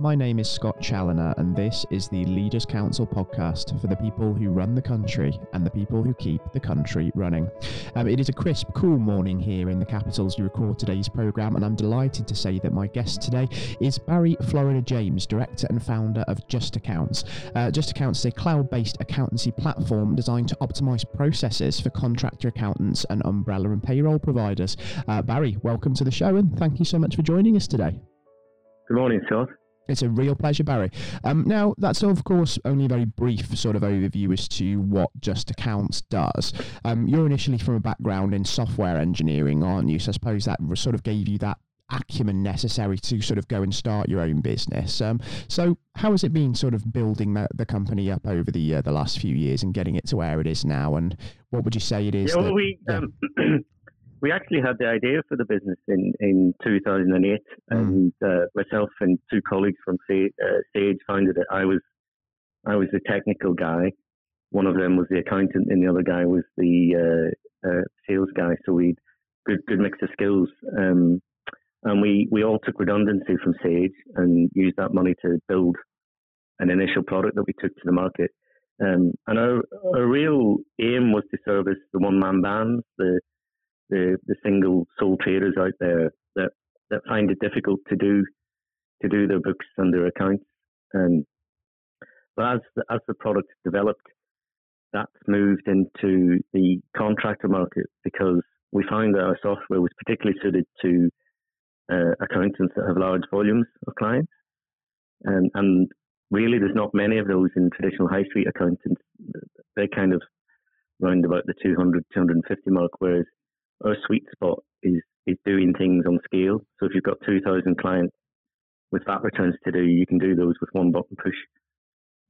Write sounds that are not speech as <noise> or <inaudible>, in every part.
My name is Scott Challoner, and this is the Leaders Council podcast for the people who run the country and the people who keep the country running. Um, it is a crisp, cool morning here in the capitals to record today's programme, and I'm delighted to say that my guest today is Barry Florida James, director and founder of Just Accounts. Uh, Just Accounts is a cloud based accountancy platform designed to optimise processes for contractor accountants and umbrella and payroll providers. Uh, Barry, welcome to the show, and thank you so much for joining us today. Good morning, Scott. It's a real pleasure, Barry. Um, now, that's of course only a very brief sort of overview as to what Just Accounts does. Um, you're initially from a background in software engineering, aren't you? So I suppose that sort of gave you that acumen necessary to sort of go and start your own business. Um, so how has it been sort of building the, the company up over the uh, the last few years and getting it to where it is now? And what would you say it is? Yeah, well, that, we, um, <clears throat> we actually had the idea for the business in, in 2008, mm. and uh, myself and two colleagues from Sage, uh, Sage founded it. I was I was the technical guy. One of them was the accountant, and the other guy was the uh, uh sales guy. So we good good mix of skills. Um, and we, we all took redundancy from Sage and used that money to build an initial product that we took to the market. Um, and our, our real aim was to service the one man bands, the the, the single sole traders out there that, that find it difficult to do to do their books and their accounts. And but as the, as the product developed, that's moved into the contractor market because we found that our software was particularly suited to uh, accountants that have large volumes of clients. And, and really, there's not many of those in traditional high street accountants. They kind of round about the 200, 250 mark, whereas our sweet spot is is doing things on scale. So if you've got 2,000 clients with VAT returns to do, you can do those with one button push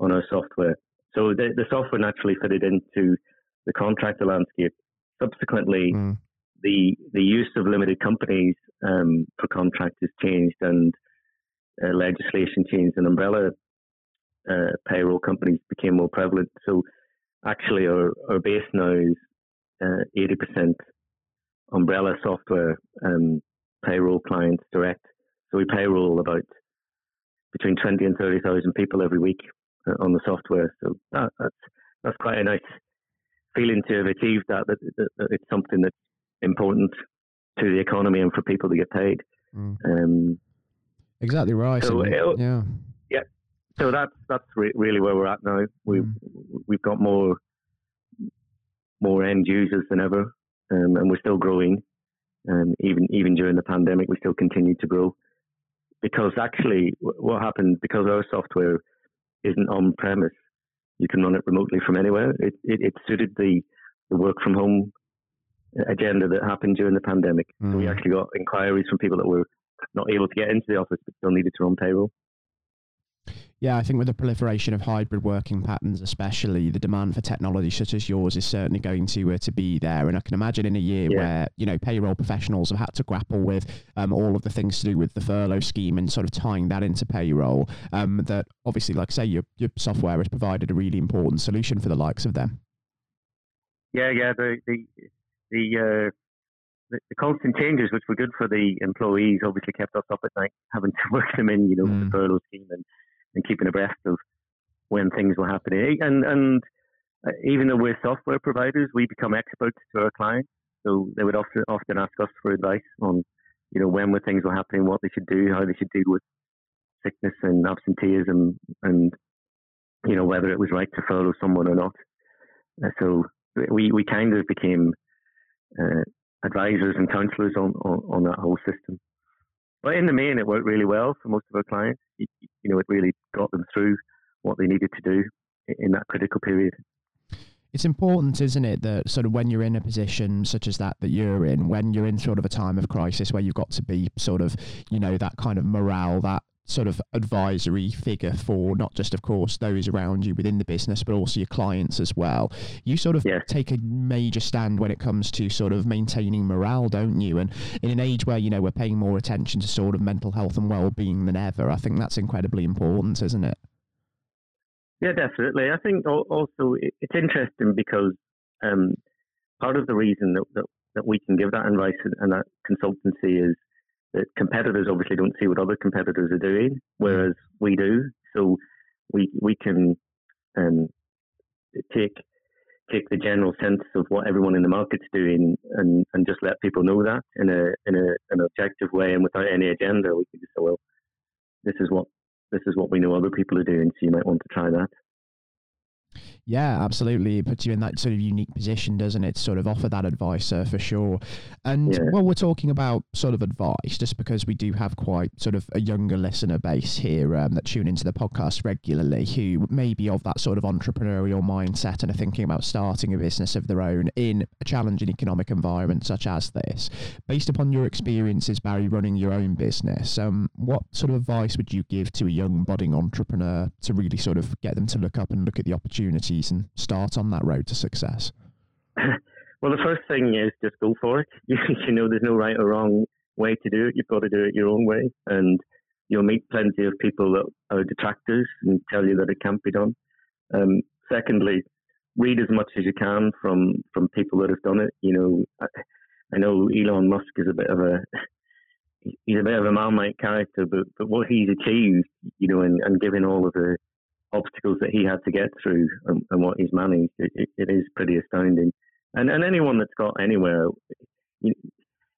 on our software. So the, the software naturally fitted into the contractor landscape. Subsequently, mm. the the use of limited companies um, for contractors changed, and uh, legislation changed, and umbrella uh, payroll companies became more prevalent. So actually, our, our base now is uh, 80% umbrella software um, payroll clients direct. So we payroll about between 20 and 30,000 people every week uh, on the software. So that, that's, that's quite a nice feeling to have achieved that, that, that, that, it's something that's important to the economy and for people to get paid. Mm. Um, exactly right. So yeah. Yeah. So that's, that's re- really where we're at now. We've, mm. we've got more, more end users than ever um, and we're still growing. Um, even even during the pandemic, we still continue to grow because actually, what happened because our software isn't on premise, you can run it remotely from anywhere. It it, it suited the the work from home agenda that happened during the pandemic. Mm. So we actually got inquiries from people that were not able to get into the office but still needed to run payroll. Yeah, I think with the proliferation of hybrid working patterns, especially the demand for technology such as yours is certainly going to uh, to be there. And I can imagine in a year yeah. where you know payroll professionals have had to grapple with um, all of the things to do with the furlough scheme and sort of tying that into payroll, um, that obviously, like I say, your your software has provided a really important solution for the likes of them. Yeah, yeah, the the the, uh, the, the constant changes, which were good for the employees, obviously kept us up at night, having to <laughs> work them in, you know, mm. the furlough scheme and and keeping abreast of when things were happening. And and uh, even though we're software providers, we become experts to our clients. So they would often often ask us for advice on, you know, when were things were happening, what they should do, how they should deal with sickness and absenteeism, and you know whether it was right to furlough someone or not. Uh, so we we kind of became uh, advisors and counselors on, on on that whole system. But in the main, it worked really well for most of our clients. You, know, it really got them through what they needed to do in that critical period. It's important, isn't it, that sort of when you're in a position such as that that you're in, when you're in sort of a time of crisis where you've got to be sort of, you know, that kind of morale, that sort of advisory figure for not just, of course, those around you within the business, but also your clients as well. You sort of yeah. take a major stand when it comes to sort of maintaining morale, don't you? And in an age where, you know, we're paying more attention to sort of mental health and well being than ever, I think that's incredibly important, isn't it? Yeah, definitely. I think also it's interesting because um, part of the reason that, that, that we can give that advice and that consultancy is that competitors obviously don't see what other competitors are doing, whereas we do. So we we can um, take take the general sense of what everyone in the market's doing and, and just let people know that in a in a an objective way and without any agenda. We can just say, well, this is what this is what we know other people are doing, so you might want to try that. Yeah, absolutely. It puts you in that sort of unique position, doesn't it? To sort of offer that advice uh, for sure. And yeah. while we're talking about sort of advice, just because we do have quite sort of a younger listener base here um, that tune into the podcast regularly, who may be of that sort of entrepreneurial mindset and are thinking about starting a business of their own in a challenging economic environment such as this. Based upon your experiences, Barry, running your own business, um, what sort of advice would you give to a young budding entrepreneur to really sort of get them to look up and look at the opportunities? And start on that road to success? <laughs> Well, the first thing is just go for it. You, <laughs> you know, there's no right or wrong way to do it. You've got to do it your own way, and you'll meet plenty of people that are detractors and tell you that it can't be done. Um, secondly, read as much as you can from from people that have done it. You know, I, I know Elon Musk is a bit of a <laughs> he's a bit of a marmite character, but but what he's achieved, you know, and, and given all of the obstacles that he had to get through and, and what he's managed, it, it, it is pretty astounding. And and anyone that's got anywhere, you,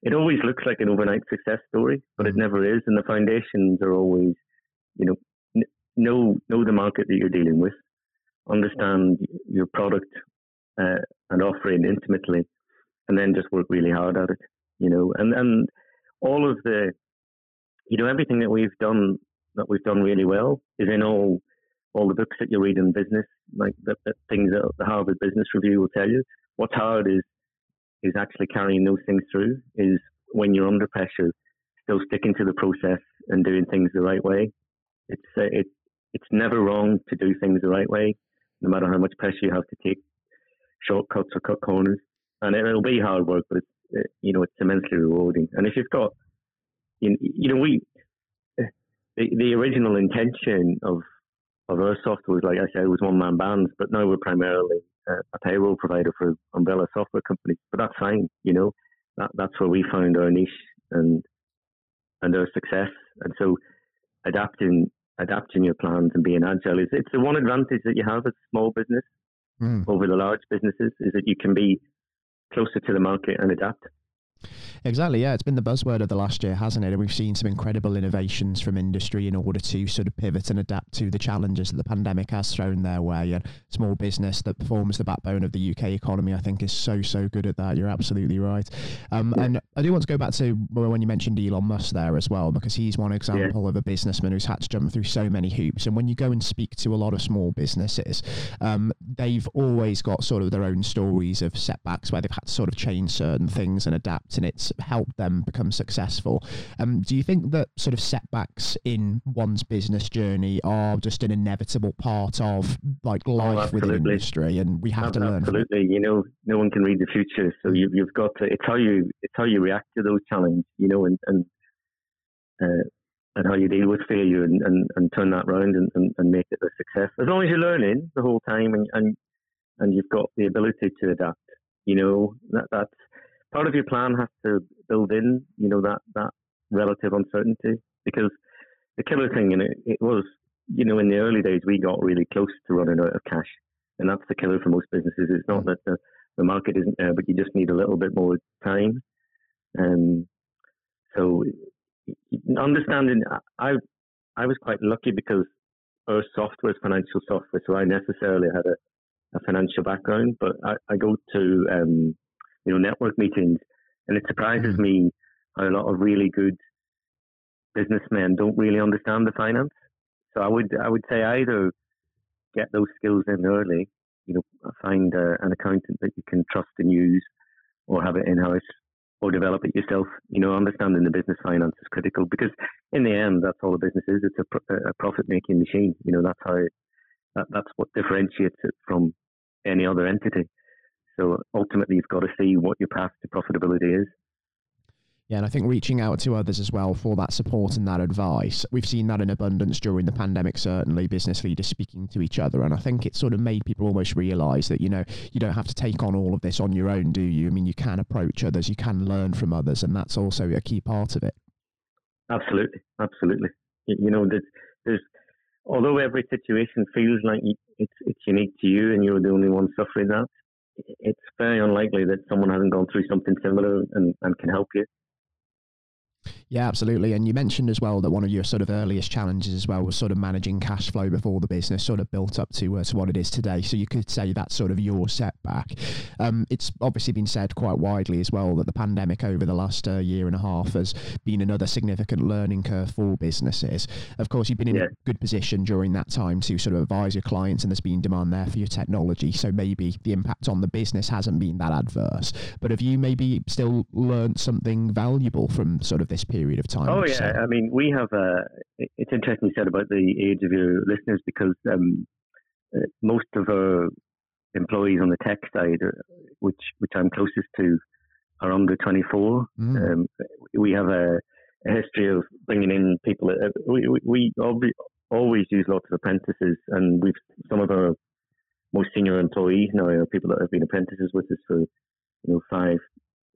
it always looks like an overnight success story, but it mm. never is. And the foundations are always, you know, n- know know the market that you're dealing with, understand your product uh, and offering intimately, and then just work really hard at it. You know, and and all of the, you know, everything that we've done that we've done really well is in all all the books that you read in business, like the, the things that the Harvard Business Review will tell you. What's hard is is actually carrying those things through. Is when you're under pressure, still sticking to the process and doing things the right way. It's uh, it it's never wrong to do things the right way, no matter how much pressure you have to take shortcuts or cut corners. And it, will be hard work, but it's you know it's immensely rewarding. And if you've got you, you know we the, the original intention of of software was, like I said, it was one man bands, but now we're primarily uh, a payroll provider for umbrella software companies. But that's fine, you know. That that's where we found our niche and and our success. And so adapting adapting your plans and being agile is it's the one advantage that you have as a small business mm. over the large businesses is that you can be closer to the market and adapt. Exactly. Yeah, it's been the buzzword of the last year, hasn't it? And we've seen some incredible innovations from industry in order to sort of pivot and adapt to the challenges that the pandemic has thrown their way. And small business that performs the backbone of the UK economy, I think, is so so good at that. You're absolutely right. Um, and I do want to go back to when you mentioned Elon Musk there as well, because he's one example yeah. of a businessman who's had to jump through so many hoops. And when you go and speak to a lot of small businesses, um, they've always got sort of their own stories of setbacks where they've had to sort of change certain things and adapt, and it's helped them become successful. Um, do you think that sort of setbacks in one's business journey are just an inevitable part of like oh, life oh, within industry, and we have absolutely. to learn? Absolutely, you know, no one can read the future, so you, have got to. It's how you it's how you react to those challenges, you know, and and uh, and how you deal with failure and, and, and turn that around and, and, and make it a success. As long as you're learning the whole time and, and and you've got the ability to adapt, you know, that that's part of your plan has to build in, you know, that that relative uncertainty because the killer thing, and it, it was, you know, in the early days we got really close to running out of cash, and that's the killer for most businesses. It's not that the, the market isn't there, but you just need a little bit more time. Um, so understanding, I I was quite lucky because our software is financial software, so I necessarily had a, a financial background, but I, I go to um, you know, network meetings. And it surprises mm-hmm. me how a lot of really good businessmen don't really understand the finance. So I would I would say either get those skills in early, you know, find uh, an accountant that you can trust and use, or have it in house, or develop it yourself. You know, understanding the business finance is critical because in the end, that's all a business is. It's a, a profit making machine. You know, that's how it, that, that's what differentiates it from any other entity. So ultimately, you've got to see what your path to profitability is. Yeah, and I think reaching out to others as well for that support and that advice. We've seen that in abundance during the pandemic, certainly, business leaders speaking to each other. And I think it sort of made people almost realize that, you know, you don't have to take on all of this on your own, do you? I mean, you can approach others, you can learn from others, and that's also a key part of it. Absolutely, absolutely. You know, there's, there's although every situation feels like it's it's unique to you and you're the only one suffering that, it's very unlikely that someone hasn't gone through something similar and, and can help you. Yeah, absolutely. And you mentioned as well that one of your sort of earliest challenges as well was sort of managing cash flow before the business sort of built up to, uh, to what it is today. So you could say that's sort of your setback. Um, it's obviously been said quite widely as well that the pandemic over the last uh, year and a half has been another significant learning curve for businesses. Of course, you've been in yeah. a good position during that time to sort of advise your clients, and there's been demand there for your technology. So maybe the impact on the business hasn't been that adverse. But have you maybe still learned something valuable from sort of this period of time? Oh, yeah. I mean, we have a. It's interesting you said about the age of your listeners because um, uh, most of our employees on the tech side, uh, which which I'm closest to, are under 24. Mm. Um, we have a, a, history of bringing in people. Uh, we, we, we always use lots of apprentices, and we've some of our most senior employees now are people that have been apprentices with us for you know five,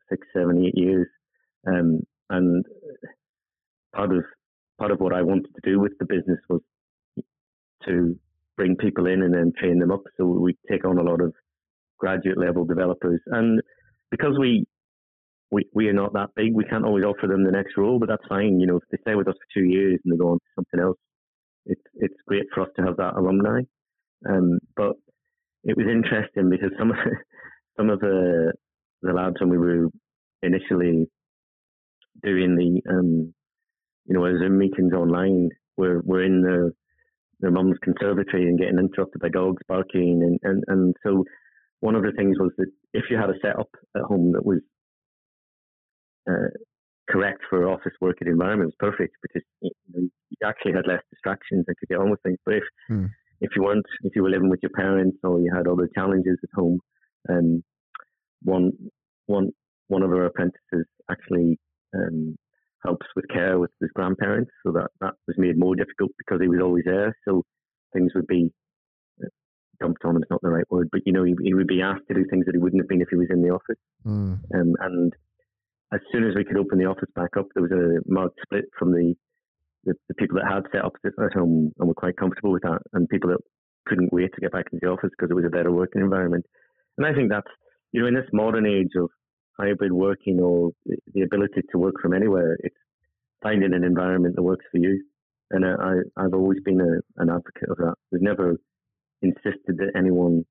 six, seven, eight years. Um, and part of part of what I wanted to do with the business was to bring people in and then train them up. So we take on a lot of graduate level developers, and because we we we are not that big, we can't always offer them the next role, but that's fine. You know, if they stay with us for two years and they go on to something else, it's it's great for us to have that alumni. Um, but it was interesting because some of the, <laughs> some of the the lads when we were initially doing the um, you know Zoom meetings online. We're we're in the their mum's conservatory and getting interrupted by dogs barking, and, and and so one of the things was that if you had a setup at home that was uh, correct for office working environment, it was perfect because you, know, you, actually had less distractions and could get on with things. But if mm. if you weren't, if you were living with your parents or you had other challenges at home, um, one one one of our apprentices actually um, helps with care with his grandparents. So that, that was made more difficult because he was always there. So things would be uh, dumped on him is not the right word, but you know, he, he, would be asked to do things that he wouldn't have been if he was in the office. Mm. Um, and as soon as we could open the office back up, there was a marked split from the, the, the people that had set up at home and were quite comfortable with that, and people that couldn't wait to get back into the office because it was a better working environment. And I think that's, you know, in this modern age of hybrid working or the ability to work from anywhere. It's finding an environment that works for you. And I, I've always been a, an advocate of that. We've never insisted that anyone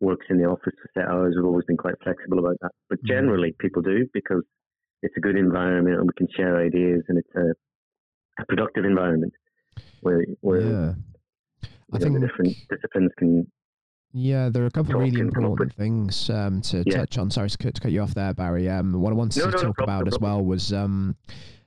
works in the office for set hours. We've always been quite flexible about that. But mm-hmm. generally, people do because it's a good environment and we can share ideas and it's a, a productive environment where, where yeah. I know, think the different disciplines can yeah, there are a couple of really important things um, to yeah. touch on. Sorry to cut, to cut, you off there, Barry. Um, what I wanted no, to no, talk no about as well was um,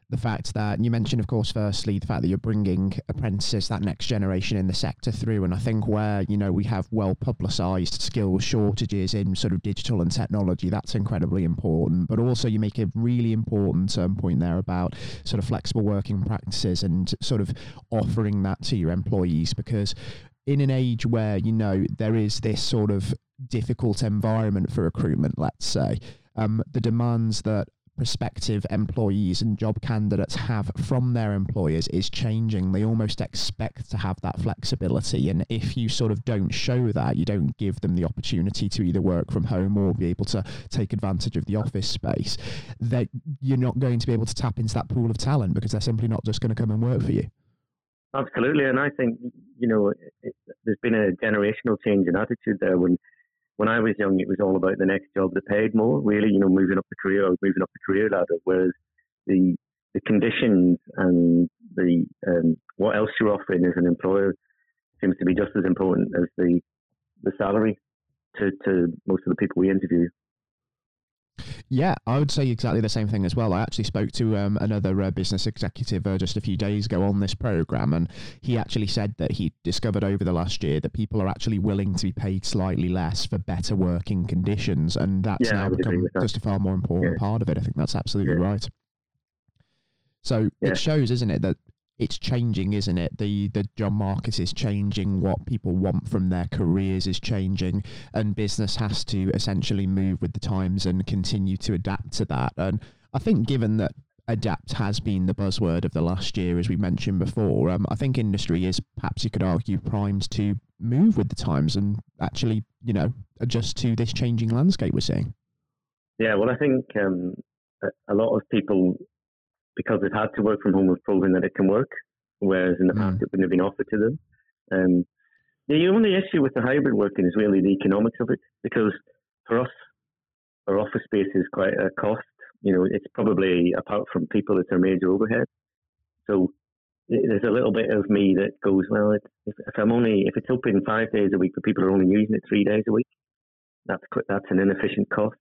the fact that you mentioned, of course, firstly, the fact that you're bringing apprentices, that next generation in the sector through. And I think where, you know, we have well publicized skills shortages in sort of digital and technology, that's incredibly important. But also, you make a really important um, point there about sort of flexible working practices and sort of offering that to your employees because in an age where you know there is this sort of difficult environment for recruitment, let's say, um, the demands that prospective employees and job candidates have from their employers is changing. They almost expect to have that flexibility. And if you sort of don't show that, you don't give them the opportunity to either work from home or be able to take advantage of the office space, that you're not going to be able to tap into that pool of talent because they're simply not just going to come and work for you. Absolutely, and I think you know it, there's been a generational change in attitude there. When when I was young, it was all about the next job that paid more. Really, you know, moving up the career or moving up the career ladder. Whereas the the conditions and the um, what else you're offering as an employer seems to be just as important as the the salary to, to most of the people we interview. Yeah, I would say exactly the same thing as well. I actually spoke to um, another uh, business executive uh, just a few days ago on this program, and he actually said that he discovered over the last year that people are actually willing to be paid slightly less for better working conditions, and that's yeah, now become just a far more important yeah. part of it. I think that's absolutely yeah. right. So it shows, isn't it, that it's changing, isn't it? The the job market is changing. What people want from their careers is changing, and business has to essentially move with the times and continue to adapt to that. And I think, given that adapt has been the buzzword of the last year, as we mentioned before. Um, I think industry is perhaps you could argue primed to move with the times and actually, you know, adjust to this changing landscape we're seeing. Yeah, well, I think um, a lot of people, because they've had to work from home, we've proven that it can work, whereas in the past mm. it wouldn't have been offered to them. Um, the only issue with the hybrid working is really the economics of it, because for us, our office space is quite a cost you know, it's probably apart from people, it's our major overhead. So there's a little bit of me that goes, well, if, if I'm only if it's open five days a week, but people are only using it three days a week, that's that's an inefficient cost.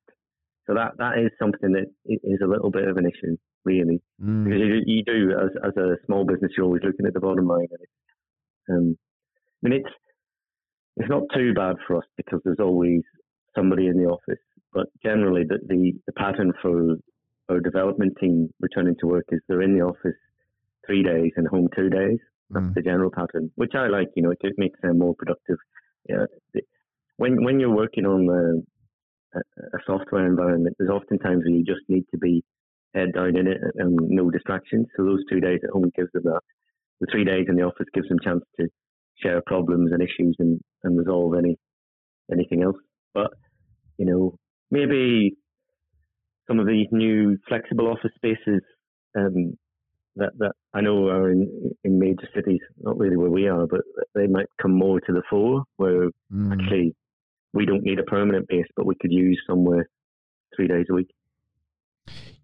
So that that is something that is a little bit of an issue, really, mm. because you, you, do as as a small business, you're always looking at the bottom line. And um, I mean, it's it's not too bad for us because there's always somebody in the office but generally, the, the, the pattern for our development team returning to work is they're in the office three days and home two days. That's mm. the general pattern, which I like. You know, it, it makes them more productive. Yeah, when when you're working on a, a, software environment, there's often times where you just need to be head down in it and no distractions. So those two days at home gives them that. The three days in the office gives them a chance to share problems and issues and, and resolve any anything else. But you know, maybe some of these new flexible office spaces um, that that I know are in in major cities, not really where we are, but they might come more to the fore, where mm. actually we don't need a permanent base, but we could use somewhere three days a week.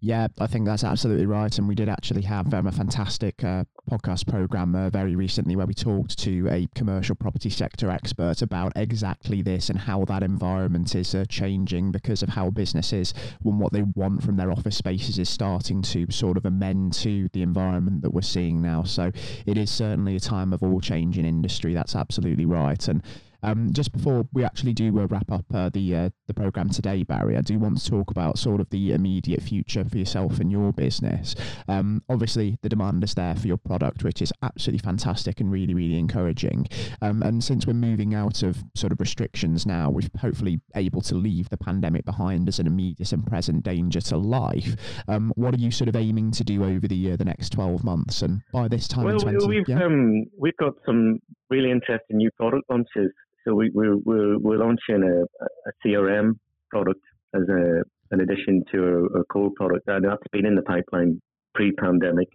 Yeah, I think that's absolutely right. And we did actually have um, a fantastic uh, podcast program uh, very recently where we talked to a commercial property sector expert about exactly this and how that environment is uh, changing because of how businesses and what they want from their office spaces is starting to sort of amend to the environment that we're seeing now. So it is certainly a time of all change in industry. That's absolutely right. And um, just before we actually do uh, wrap up uh, the uh, the program today, Barry, I do want to talk about sort of the immediate future for yourself and your business. Um, obviously, the demand is there for your product, which is absolutely fantastic and really, really encouraging. Um, and since we're moving out of sort of restrictions now, we're hopefully able to leave the pandemic behind as an immediate and present danger to life. Um, what are you sort of aiming to do over the uh, the next twelve months? And by this time, well, 20, we've yeah? um, we've got some really interesting new product launches so we, we're, we're, we're launching a, a CRM product as a, an addition to our, our core product. And that's been in the pipeline pre-pandemic.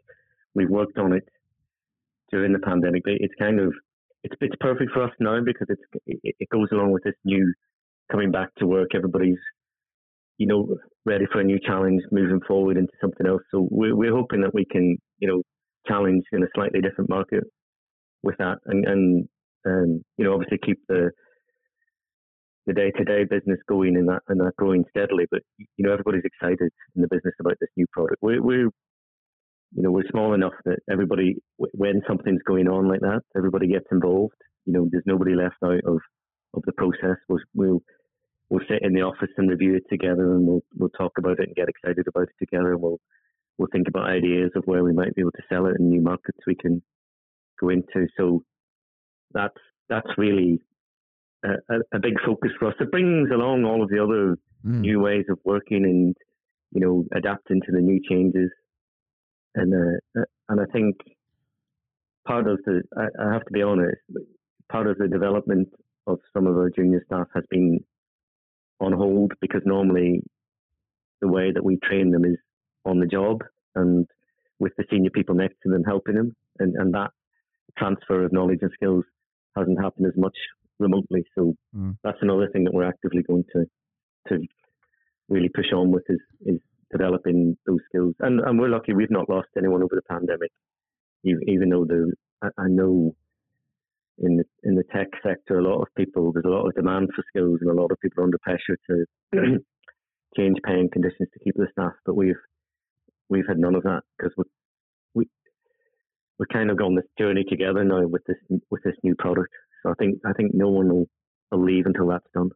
We've worked on it during the pandemic. But it's kind of it's it's perfect for us now because it's it, it goes along with this new coming back to work. Everybody's you know ready for a new challenge, moving forward into something else. So we're we're hoping that we can you know challenge in a slightly different market with that and and um, you know, obviously keep the the day to day business going and that and that growing steadily. But you know, everybody's excited in the business about this new product. We're, we're you know, we're small enough that everybody, when something's going on like that, everybody gets involved. You know, there's nobody left out of, of the process. We'll, we'll, we'll sit in the office and review it together and we'll, we'll talk about it and get excited about it together. And we'll, we'll think about ideas of where we might be able to sell it in new markets we can go into. So that's that's really a, a, big focus for us. It brings along all of the other mm. new ways of working and you know adapting to the new changes. And uh, uh, and I think part of the I, I have to be honest, part of the development of some of our junior staff has been on hold because normally the way that we train them is on the job and with the senior people next to them helping them and, and that transfer of knowledge and skills hasn't happened as much remotely. So mm. that's another thing that we're actively going to to really push on with is is developing those skills. And and we're lucky we've not lost anyone over the pandemic, even though the I, I know in the in the tech sector a lot of people there's a lot of demand for skills and a lot of people are under pressure to <clears throat> change paying conditions to keep the staff. But we've we've had none of that because we we're kind of going this journey together now with this with this new product. So I think I think no one will, will leave until that's done.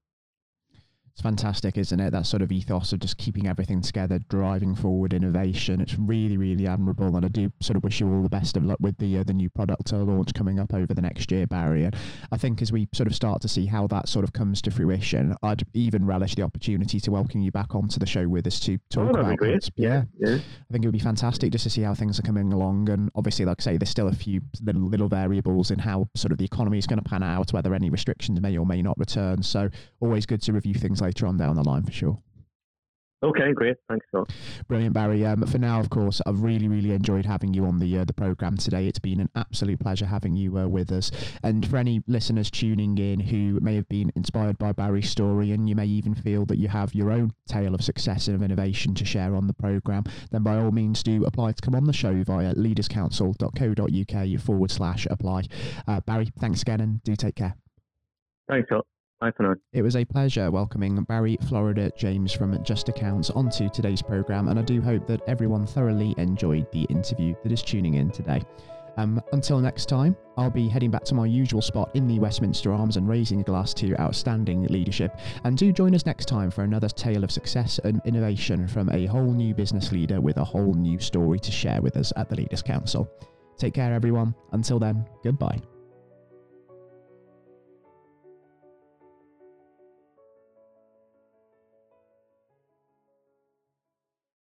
It's fantastic, isn't it? That sort of ethos of just keeping everything together, driving forward innovation. It's really, really admirable, and I do sort of wish you all the best of luck with the uh, the new product launch coming up over the next year, Barry. And I think as we sort of start to see how that sort of comes to fruition, I'd even relish the opportunity to welcome you back onto the show with us to talk oh, about it. Yeah, yeah. I think it would be fantastic just to see how things are coming along, and obviously, like I say, there's still a few little little variables in how sort of the economy is going to pan out, whether any restrictions may or may not return. So always good to review things later on down the line for sure. Okay, great. Thanks, Scott. Brilliant, Barry. Um, for now, of course, I've really, really enjoyed having you on the uh, the program today. It's been an absolute pleasure having you uh, with us. And for any listeners tuning in who may have been inspired by Barry's story, and you may even feel that you have your own tale of success and of innovation to share on the program, then by all means do apply to come on the show via leaderscouncil.co.uk forward slash apply. Uh, Barry, thanks again, and do take care. Thanks, Scott. Bye for now. It was a pleasure welcoming Barry Florida James from Just Accounts onto today's programme, and I do hope that everyone thoroughly enjoyed the interview that is tuning in today. Um, until next time, I'll be heading back to my usual spot in the Westminster Arms and raising a glass to outstanding leadership. And do join us next time for another tale of success and innovation from a whole new business leader with a whole new story to share with us at the Leaders Council. Take care, everyone. Until then, goodbye.